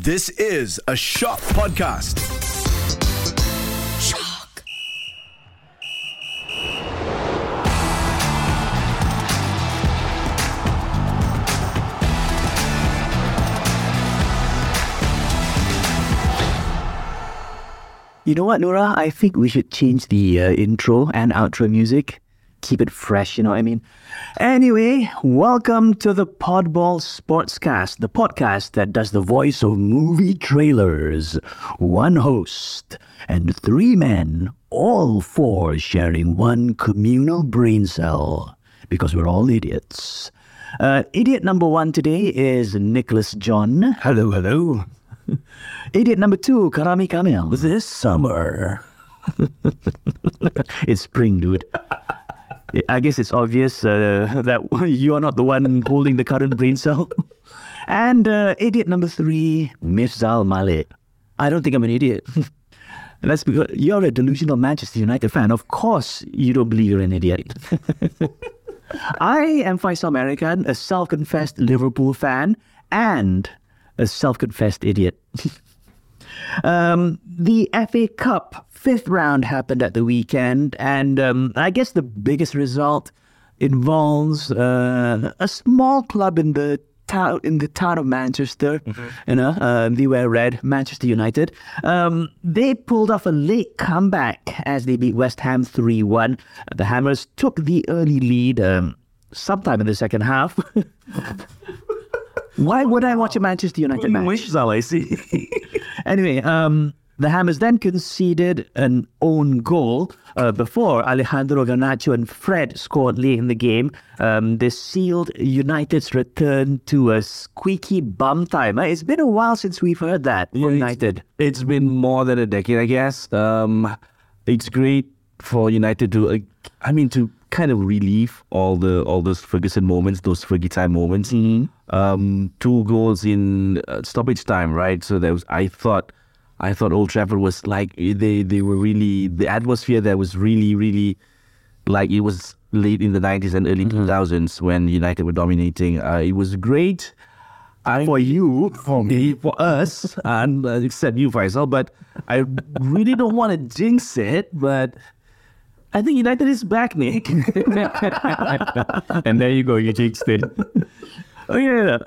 This is a Shock Podcast. Shock. You know what, Nora? I think we should change the uh, intro and outro music. Keep it fresh, you know what I mean? Anyway, welcome to the Podball Sportscast, the podcast that does the voice of movie trailers. One host and three men, all four sharing one communal brain cell because we're all idiots. Uh, idiot number one today is Nicholas John. Hello, hello. Idiot number two, Karami Kamil. This summer. it's spring, dude. I guess it's obvious uh, that you are not the one holding the current brain cell. And uh, idiot number three, Mifzal Malik. I don't think I'm an idiot. That's because you're a delusional Manchester United fan. Of course, you don't believe you're an idiot. I am Faisal American, a self confessed Liverpool fan, and a self confessed idiot. Um, the FA Cup fifth round happened at the weekend, and um, I guess the biggest result involves uh, a small club in the town in the town of Manchester. You know, uh, they wear red, Manchester United. Um, they pulled off a late comeback as they beat West Ham three one. The Hammers took the early lead. Um, sometime in the second half. Why would I watch a Manchester United match? I see. Anyway, um, the Hammers then conceded an own goal uh, before Alejandro Garnacho and Fred scored late in the game. Um, this sealed United's return to a squeaky bum time. Uh, It's been a while since we've heard that from United. it's been more than a decade, I guess. Um, it's great for United to, uh, I mean, to kind of relieve all the all those Ferguson moments, those Fergie time moments. Um, two goals in uh, stoppage time, right? So there was, I thought, I thought Old Trafford was like they they were really the atmosphere there was really really like it was late in the nineties and early thousands when United were dominating. Uh, it was great. I, for you, for me, for us, and uh, except you, Faisal. But I really don't want to jinx it. But I think United is back, Nick. and there you go, you jinxed it. Oh, yeah. yeah.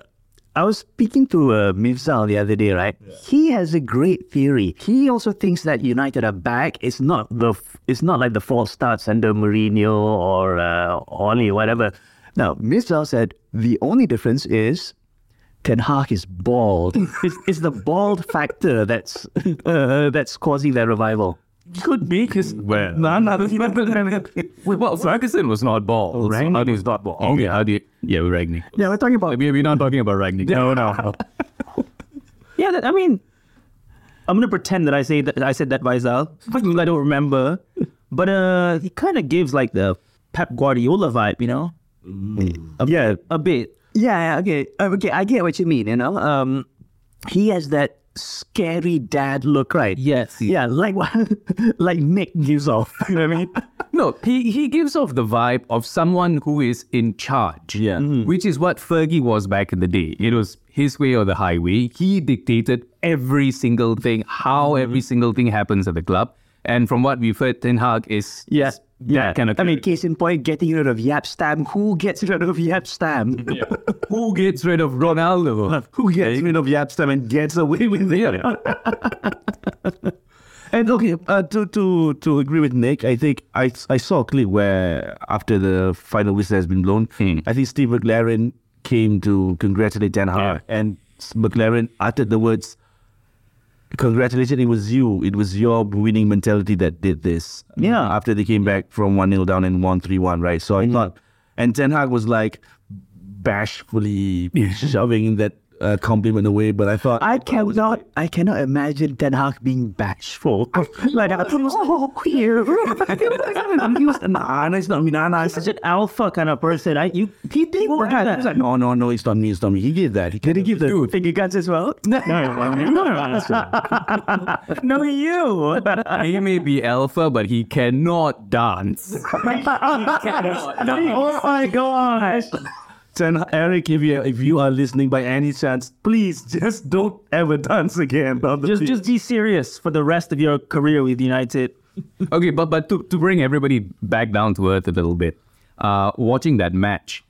I was speaking to uh, Mifzal the other day, right? He has a great theory. He also thinks that United are back. It's not the f- it's not like the false starts under Mourinho or uh, Ole, whatever. Now, Mifzal said the only difference is Ten Hag is bald. it's, it's the bald factor that's uh, that's causing their revival. Could be because Well, no, no, well, Ferguson was not bald. Rangnick How do you not bald? Okay, how do you? Yeah, with Rangnick. Yeah, we're talking about We- We're not talking about Rangnick. No, no. Yeah, that, I mean, I'm gonna pretend that I say that I said that Faisal. I don't remember, but uh, he kind of gives like the Pep Guardiola vibe, you know? A, yeah, a bit. Yeah, yeah, okay, okay. I get what you mean. You know, um, he has that scary dad look, right? Yes. Yeah, like like Nick gives off. You know what I mean? No, he, he gives off the vibe of someone who is in charge. Yeah. Which mm-hmm. is what Fergie was back in the day. It was his way or the highway. He dictated every single thing, how mm-hmm. every single thing happens at the club. And from what we've heard, Ten Hag is Yeah. Yeah, kind of I mean, case in point, getting rid of Jaap Stam. Who gets rid of Jaap Stam? who gets rid of Ronaldo? Who gets rid of Jaap Stam and gets away with it? And okay, uh, to to to agree with Nick, I think I I saw a clip where after the final whistle has been blown, I think Steve McClaren came to congratulate Ten Hag, and McClaren uttered the words, "Congratulations, it was you. It was your winning mentality that did this." Mm-hmm. Yeah. After they came back from one 0 down and won three one, right? So I mm-hmm. thought, and Ten Hag was like bashfully shoving that uh, compliment away, but I thought I cannot, I cannot imagine Ten Hag being bashful. like, I was, oh, you. he was nah, it's not me, nah, nah. Such an alpha kind of person. I, you, he did Well, that. he's like, no, no, no, it's not me, it's not me. He did that. He did he give the Finger guns as well? No, no, no, no, you. he may be alpha, but he cannot dance. oh my gosh. Ten, Eric, if you if you are listening by any chance, please just don't ever dance again. on the Just pitch. just be serious for the rest of your career with United. okay, but but to, to bring everybody back down to earth a little bit, uh, watching that match,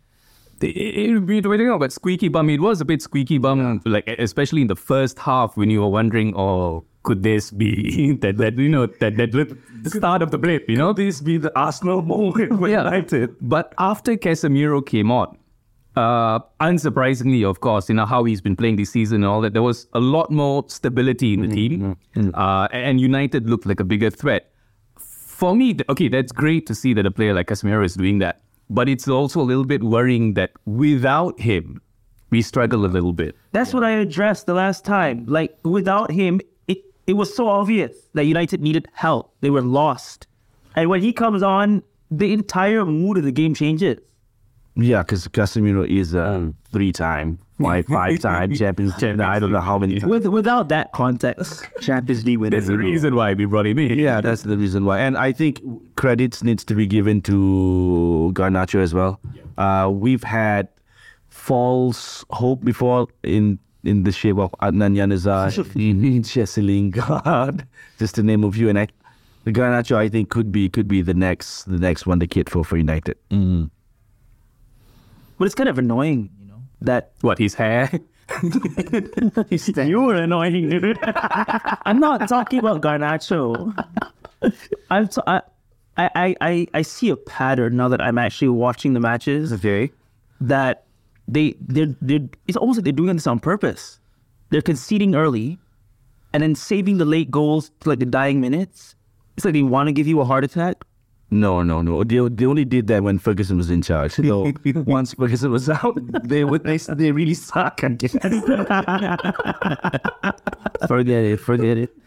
it, it, we were talking about squeaky bum. It was a bit squeaky bum, like especially in the first half when you were wondering, oh, could this be that that you know that that lit- the start of the blip? You know, this be the Arsenal moment with United. But after Casemiro came on, uh, unsurprisingly, of course, you know how he's been playing this season and all that, there was a lot more stability in the team, uh, and United looked like a bigger threat. For me, okay, that's great to see that a player like Casemiro is doing that, but it's also a little bit worrying that without him, we struggle a little bit. That's what I addressed the last time. Like without him, it, it was so obvious that United needed help. They were lost. And when he comes on, the entire mood of the game changes. Yeah, because Casemiro is a three-time, five, five-time Champions Champion. I don't know how many. times. With without that context, Champions League winner. There's a reason why we brought him in. Yeah, that's the reason why. And I think credits needs to be given to Garnacho as well. Uh, we've had false hope before in in the shape of Adnan Januzaj, Jesse Lingard, just to name a few. And I, the Garnacho, I think, could be could be the next the next wonderkid for for United. But it's kind of annoying, you know, that What his hair? you were annoying, dude. I'm not talking about Garnacho. I'm t- I, I, I, I see a pattern now that I'm actually watching the matches. Okay. that they they're, they're it's almost like they're doing this on purpose. They're conceding early and then saving the late goals to like the dying minutes. It's like they want to give you a heart attack. No, no, no. They, they only did that when Ferguson was in charge. So once Ferguson was out, they would they, they really suck. I guess. forget it, forget it.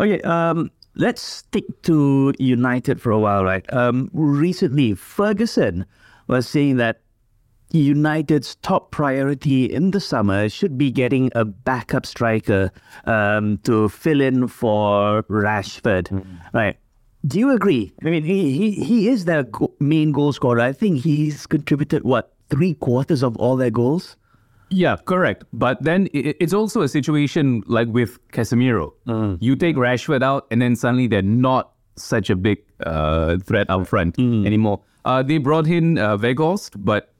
Okay, um, let's stick to United for a while, right? Um, recently, Ferguson was saying that United's top priority in the summer should be getting a backup striker um, to fill in for Rashford, right? Do you agree? I mean, he he, he is their go- main goal scorer. I think he's contributed what three quarters of all their goals. Yeah, correct. But then it's also a situation like with Casemiro. You take Rashford out, and then suddenly they're not such a big uh, threat up front anymore. Uh, they brought in uh, Weghorst, but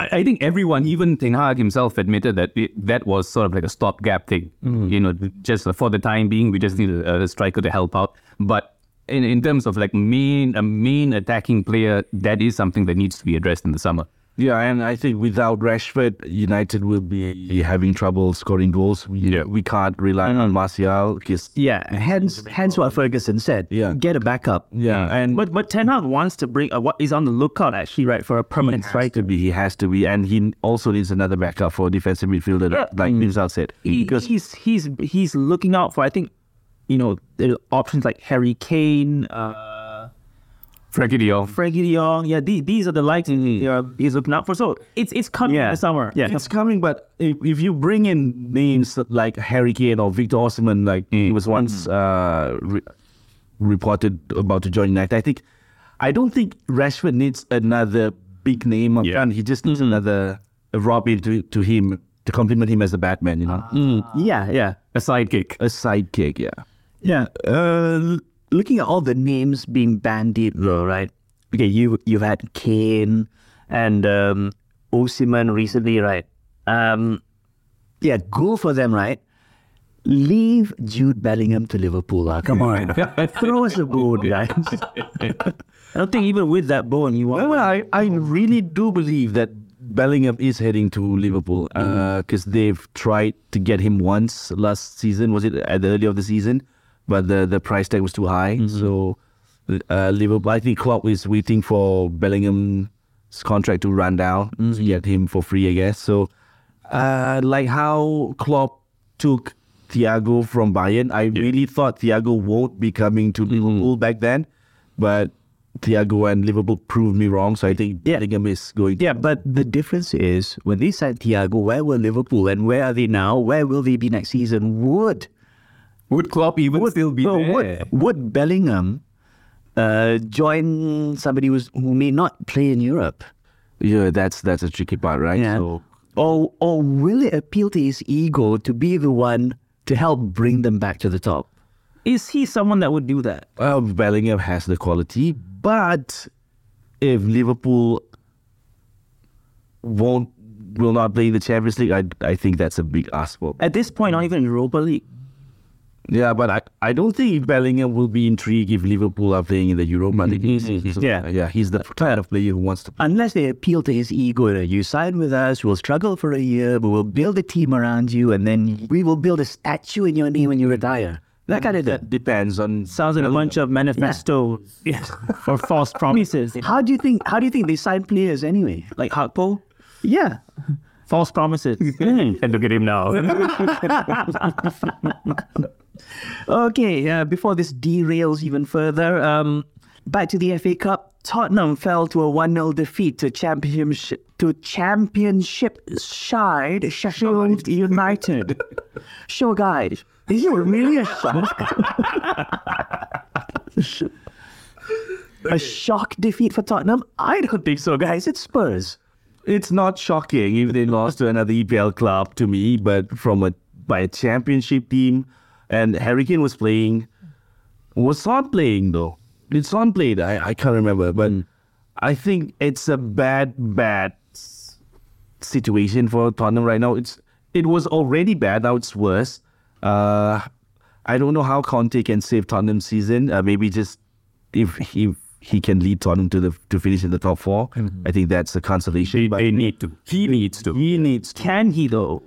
I, I think everyone, even Ten Hag himself, admitted that it, that was sort of like a stopgap thing. You know, just for the time being, we just need a, a striker to help out. But in, in terms of like main a main attacking player, that is something that needs to be addressed in the summer. Yeah, and I think without Rashford, United will be having trouble scoring goals. We, Yeah. we can't rely on Martial. 'cause- Yeah, hence hence what Ferguson said. Yeah. get a backup. yeah, and But but Ten Hag wants to bring. Uh, what is on the lookout actually, right, for a permanent has striker. to be. He has to be, and he also needs another backup for defensive midfielder, Yeah. like Nizal said. He, Because he's he's he's looking out for. I think, you know, the options like Harry Kane, uh, Frenkie de Jong. Frenkie De Jong. Yeah, these, these are the likes he, uh, he's looking out for. So it's it's coming in the summer. Yeah, it's coming, but if, if you bring in names like Harry Kane or Victor Osimhen, like he was once uh, re- reported about to join United, I think I don't think Rashford needs another big name up Yeah. front. He just needs another Robin to, to him to complement him as a Batman, you know, yeah, yeah. A sidekick. a sidekick. Yeah, Yeah. Uh, looking at all the names being bandied, though, right? Okay, you you've had Kane and um, Osimhen recently, right? Um, yeah, go for them, right? Leave Jude Bellingham to Liverpool. ah. Come on, throw us a bone, guys. I don't think even with that bone you want. Well, I, I really do believe that Bellingham is heading to Liverpool because they've tried to get him once last season. Was it at the early of the season? But the, the price tag was too high. So uh, Liverpool, I think Klopp is waiting for Bellingham's contract to run down to get him for free, I guess. So uh, like how Klopp took Thiago from Bayern, I really thought Thiago won't be coming to Liverpool back then, but Thiago and Liverpool proved me wrong. So I think Yeah. Bellingham is going. Yeah, but the difference is when they signed Thiago, where were Liverpool and where are they now? Where will they be next season? Would Would Klopp even still be there? would, would Bellingham uh, join somebody who's, who may not play in Europe? Yeah, that's that's a tricky part, right? Yeah. So Or or will it appeal to his ego to be the one to help bring them back to the top? Is he someone that would do that? well, Bellingham has the quality, but if Liverpool won't will not play in the Champions League, I I think that's a big ask for. At this point, not even Europa League. Yeah, but I, I don't think Bellingham will be intrigued if Liverpool are playing in the Europa League. So, Yeah. yeah, he's the kind of player who wants to. Unless they appeal to his ego, that you sign with us, we'll struggle for a year, but we'll build a team around you, and then we will build a statue in your name when you retire. That mm, kind of thing. Depends on. Sounds like a bunch of manifestos or false promises. How do you think? How do you think they sign players anyway? Like Gakpo? Yeah. False promises. and look at him now. Okay. Uh, before this derails even further, um, back to the FA Cup. Tottenham fell to a one 0 defeat to championship to championship side Sheffield United. Sure, guys. Is it really a shock? a shock defeat for Tottenham? I don't think so, guys. It's Spurs. It's not shocking if they lost to another EPL club to me, but from a by a championship team, and Harry Kane was playing. Was Son playing though? Did Son play? I I can't remember, but I think it's a bad bad situation for Tottenham right now. It's it was already bad. Now it's worse. Uh, I don't know how Conte can save Tottenham's season. Uh, maybe just if he he can lead Tottenham to the to finish in the top 4 mm-hmm. I think that's a consolation. but They need to. He needs to. he needs. To. Can he though?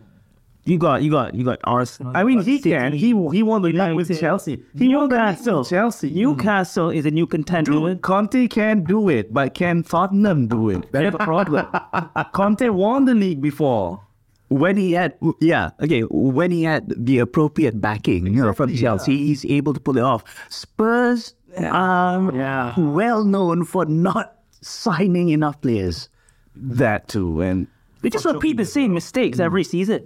You got you got you got Arsenal. I mean, he can. He he won the league with Chelsea. He won the league Newcastle. with Chelsea. Mm. Newcastle is a new contender. Conte can do it, but can Tottenham do it? That's the problem. Conte won the league before. when he had yeah okay when he had the appropriate backing you know, from Chelsea, he's able to pull it off. Spurs, um, Yeah. well known for not signing enough players. That too, and They just repeat the same mistakes every season.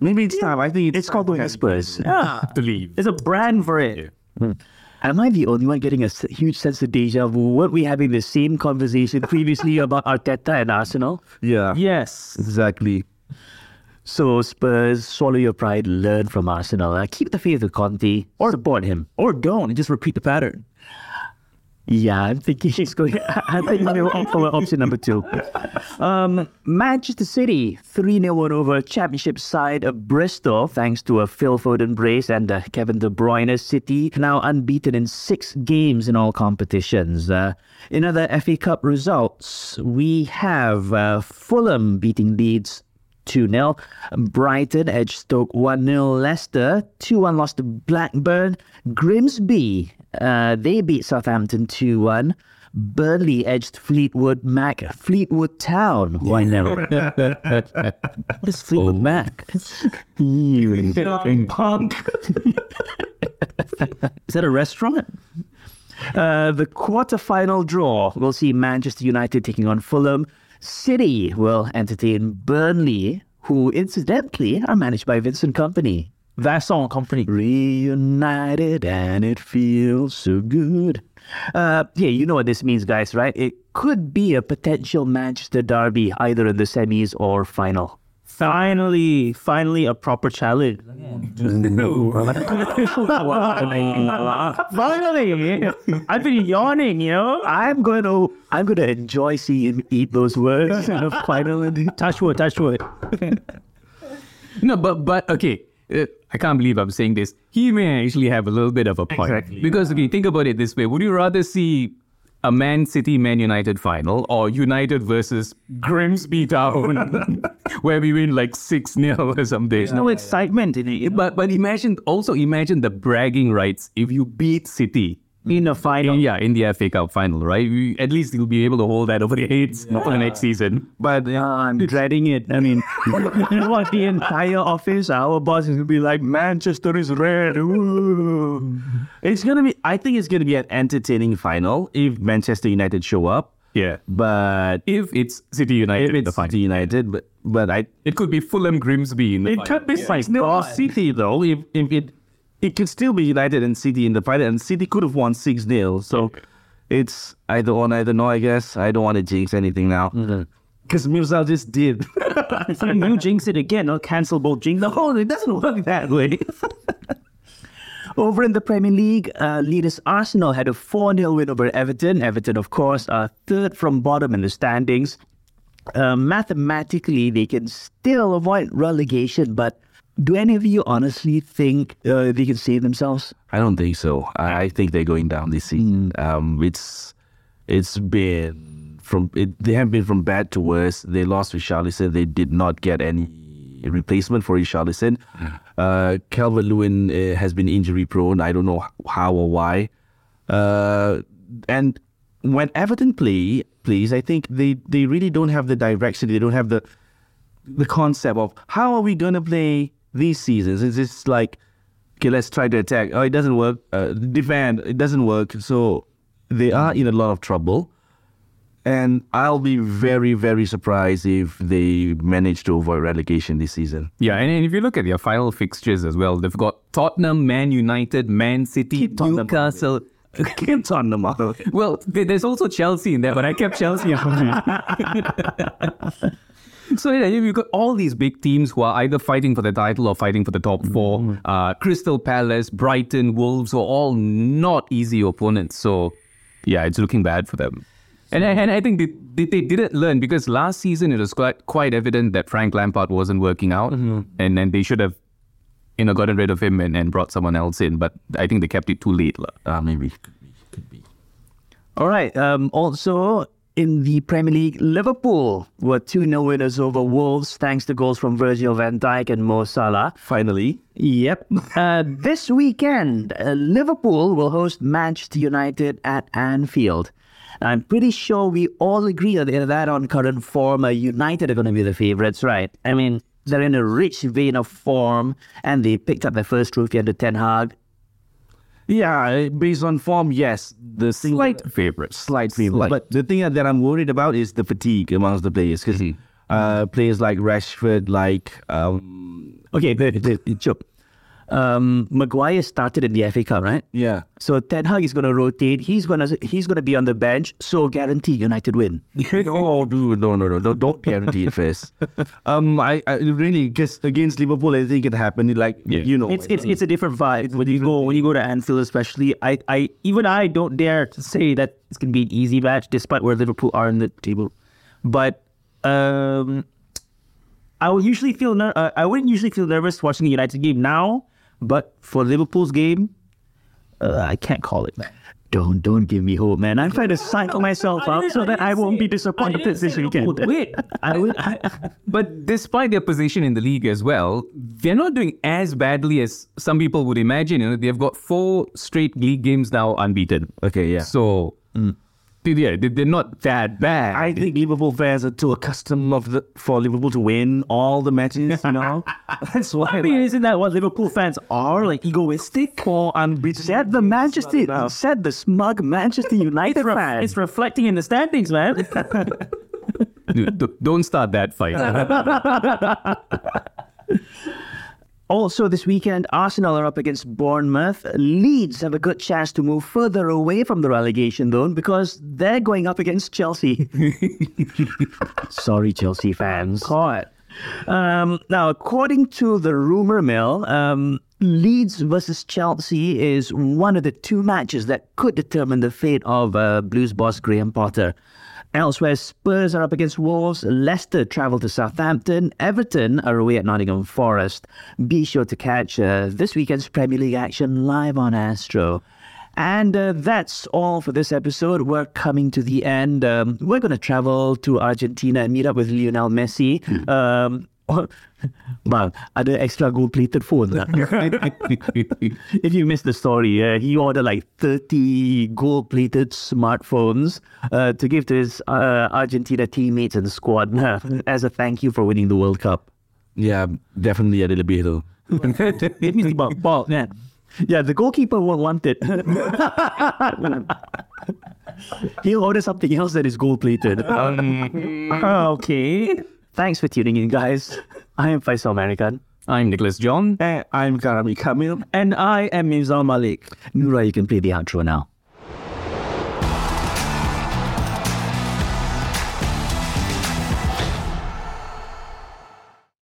maybe it's time. I think it's, It's called doing the Spurs. Yeah. To leave. There's a brand for it. Am I the only one getting a huge sense of deja vu? Weren't we having the same conversation previously about Arteta and Arsenal? yeah, Yes. exactly. So Spurs, swallow your pride, learn from Arsenal. Uh, keep the faith with Conte, or support him. Or don't and just repeat the pattern. Yeah, I'm thinking he's going. I think we'll opt for option number two. Um, Manchester City 3 0 won over Championship side of Bristol thanks to a Phil Foden brace and uh, Kevin De Bruyne. City now unbeaten in six games in all competitions. Uh, in other FA Cup results, we have uh, Fulham beating Leeds 2 0. Brighton edged Stoke 1 0. Leicester 2 1 lost to Blackburn. Grimsby, uh, they beat Southampton 2 1. Burnley edged Fleetwood Mac. Fleetwood Town 1 0. what is Fleetwood Mac? Punk. is that a restaurant? Uh, the quarterfinal draw We'll see Manchester United taking on Fulham. City will entertain Burnley, who incidentally are managed by Vincent Kompany. Vasson Kompany. Reunited and it feels so good. Uh, yeah, you know what this means, guys, right? It could be a potential Manchester derby, either in the semis or final. Finally, finally a proper challenge. finally, I've been yawning, you know. I'm going to, I'm going to enjoy seeing him eat those words in the final. Touch wood, touch wood. No, but but okay. Uh, I can't believe I'm saying this. He may actually have a little bit of a point. Exactly. Because okay, think about it this way: Would you rather see a Man City Man United final or United versus Grimsby Town, where we win like six 0 or something? There's no excitement in it. But but imagine also imagine the bragging rights if you beat City. In a final. Yeah, in the FA Cup final, right? We, at least you'll be able to hold that over the heads for the next season. But uh, I'm dreading it. I mean, you know what? The entire office, our boss is going to be like, Manchester is red. Ooh. It's gonna be. I think it's gonna be an entertaining final if Manchester United show up. Yeah. But If it's City United, if in the it's final. City United, but but I It could be Fulham Grimsby in the It final. could be nil or City though. If if it it could still be United and City in the final, and City could have won six 0 So it's either on, either no. I guess I don't want to jinx anything now because Mirzal just did. So you jinx it again, or cancel both jinx. No, it doesn't work that way. Over in the Premier League, uh, leaders Arsenal had a 4 0 win over Everton. Everton, of course, are third from bottom in the standings. Uh, mathematically, they can still avoid relegation, but do any of you honestly think uh, they can save themselves? I don't think so. I, I think they're going down this season. Um, it's it's been from it, they have been from bad to worse. They lost with Charlison. They did not get any replacement for Richarlison. Uh, Calvert Lewin uh, has been injury prone. I don't know how or why. Uh, and when Everton play plays, I think they, they really don't have the direction. They don't have the the concept of how are we gonna play these seasons. It's just like okay, let's try to attack. Oh, it doesn't work. Uh, defend. It doesn't work. So they are in a lot of trouble. And I'll be very, very surprised if they manage to avoid relegation this season. Yeah, and, if you look at their final fixtures as well, they've got Tottenham, Man United, Man City, Newcastle. Keep Tottenham out. Well, there's also Chelsea in there, but I kept Chelsea out. so yeah, you've got all these big teams who are either fighting for the title or fighting for the top four. Uh, Crystal Palace, Brighton, Wolves are all not easy opponents. So yeah, it's looking bad for them. And, I- and I think they, they, they didn't learn because last season it was quite, quite evident that Frank Lampard wasn't working out. And then they should have you know, gotten rid of him and, and brought someone else in. But I think they kept it too late. lah. Uh, maybe. Could be. Could be. All right. Um, also in the Premier League, Liverpool were 2 0 winners over Wolves thanks to goals from Virgil van Dijk and Mo Salah. Finally. Yep. Uh, this weekend, uh, Liverpool will host Manchester United at Anfield. I'm pretty sure we all agree that that on current form, uh, United are going to be the favourites, right? I mean, they're in a rich vein of form and they picked up their first trophy under Ten Hag. Yeah, based on form, yes. The Slight favourites. slight favor. Slight. But the thing that I'm worried about is the fatigue amongst the players because uh, players like Rashford, like um, Okay, but, but, Chop. Um, Maguire started in the FA Cup, right? yeah, So Ten Hag is going to rotate. He's going to he's going to be on the bench. So guarantee United win. oh, dude, no, no, no, no, don't guarantee it first. Um, I, I really just against Liverpool, I think it happened. Like you know, It's it's it's a different vibe when you go when you go to Anfield, especially. I I even I don't dare to say that it's gonna be an easy match, despite where Liverpool are in the table. But um, I would usually feel ner- uh, I wouldn't usually feel nervous watching a United game now, but for Liverpool's game, uh, I can't call it. Man. Don't don't give me hope, man. I'm trying to psych myself up so that I won't be disappointed this weekend. Wait, I will, I, but despite their position in the league as well, they're not doing as badly as some people would imagine. You know, they've got four straight league games now unbeaten. okay, yeah. So, yeah, they- they're not that bad. I think Liverpool fans are too accustomed of the, for Liverpool to win all the matches. You know, that's why. I mean, isn't that what Liverpool fans are? Like egoistic? or unbeaten. Said the Manchester, said the smug Manchester United fan. It's reflecting in the standings, man. Dude, don't start that fight. Also, this weekend, Arsenal are up against Bournemouth. Leeds have a good chance to move further away from the relegation zone because they're going up against Chelsea. Sorry, Chelsea fans. Caught. Um, now, according to the rumor mill, um, Leeds versus Chelsea is one of the two matches that could determine the fate of uh, Blues boss Graham Potter. Elsewhere, Spurs are up against Wolves, Leicester travel to Southampton, Everton are away at Nottingham Forest. Be sure to catch uh, this weekend's Premier League action live on Astro. And uh, that's all for this episode. We're coming to the end. Um, we're going to travel to Argentina and meet up with Lionel Messi. Um, Bang, ada extra gold-plated phone tak? if you missed the story, uh, he ordered like 30 gold-plated smartphones uh, to give to his uh, Argentina teammates and squad as a thank you for winning the World Cup. Yeah, definitely a little bit. Though. It means about ball, man. Yeah, the goalkeeper won't want it. He'll order something else that is gold plated. okay. Thanks for tuning in, guys. I am Faisal American. I'm Nicholas John. Eh, I'm Karami Kamil. And I am Mizal Malik. Nura, you can play the outro now.